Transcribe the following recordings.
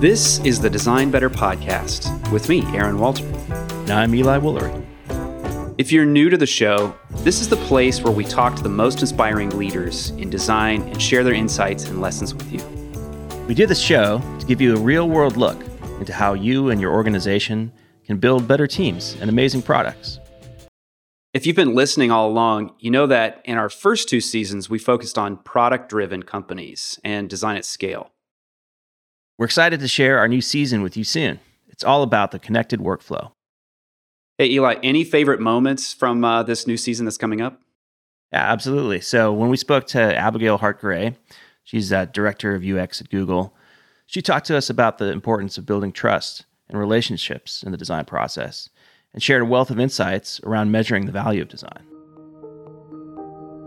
This is the Design Better podcast with me, Aaron Walter. And I'm Eli Woolery. If you're new to the show, this is the place where we talk to the most inspiring leaders in design and share their insights and lessons with you. We do this show to give you a real world look into how you and your organization can build better teams and amazing products. If you've been listening all along, you know that in our first two seasons, we focused on product driven companies and design at scale. We're excited to share our new season with you soon. It's all about the connected workflow. Hey, Eli, any favorite moments from uh, this new season that's coming up? Yeah, absolutely. So, when we spoke to Abigail Hart Gray, she's a director of UX at Google, she talked to us about the importance of building trust and relationships in the design process and shared a wealth of insights around measuring the value of design.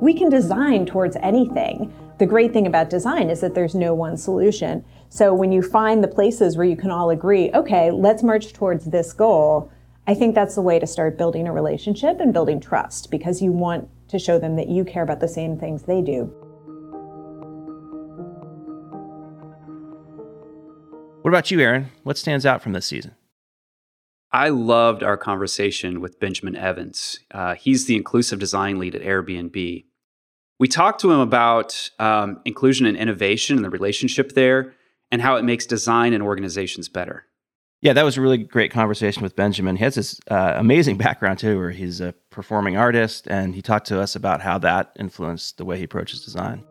We can design towards anything. The great thing about design is that there's no one solution. So when you find the places where you can all agree, okay, let's march towards this goal, I think that's the way to start building a relationship and building trust because you want to show them that you care about the same things they do. What about you, Aaron? What stands out from this season? I loved our conversation with Benjamin Evans. Uh, he's the inclusive design lead at Airbnb. We talked to him about um, inclusion and innovation and the relationship there and how it makes design and organizations better. Yeah, that was a really great conversation with Benjamin. He has this uh, amazing background too, where he's a performing artist, and he talked to us about how that influenced the way he approaches design.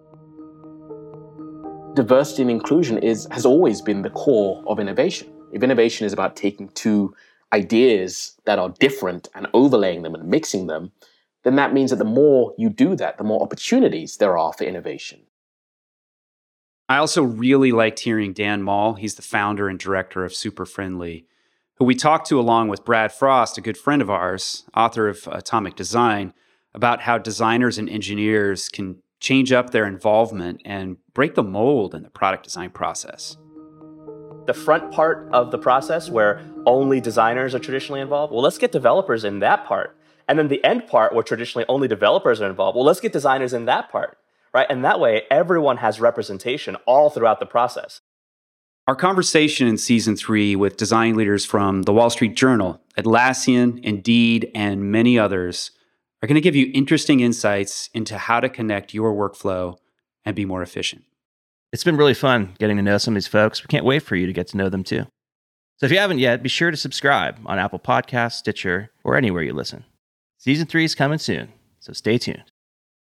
Diversity and inclusion is has always been the core of innovation. If innovation is about taking two ideas that are different and overlaying them and mixing them, then that means that the more you do that, the more opportunities there are for innovation. I also really liked hearing Dan Mall. He's the founder and director of Super Friendly, who we talked to along with Brad Frost, a good friend of ours, author of Atomic Design, about how designers and engineers can change up their involvement and break the mold in the product design process. The front part of the process where only designers are traditionally involved, well, let's get developers in that part. And then the end part where traditionally only developers are involved, well, let's get designers in that part right? And that way, everyone has representation all throughout the process. Our conversation in season three with design leaders from the Wall Street Journal, Atlassian, Indeed, and many others are going to give you interesting insights into how to connect your workflow and be more efficient. It's been really fun getting to know some of these folks. We can't wait for you to get to know them too. So if you haven't yet, be sure to subscribe on Apple Podcasts, Stitcher, or anywhere you listen. Season three is coming soon, so stay tuned.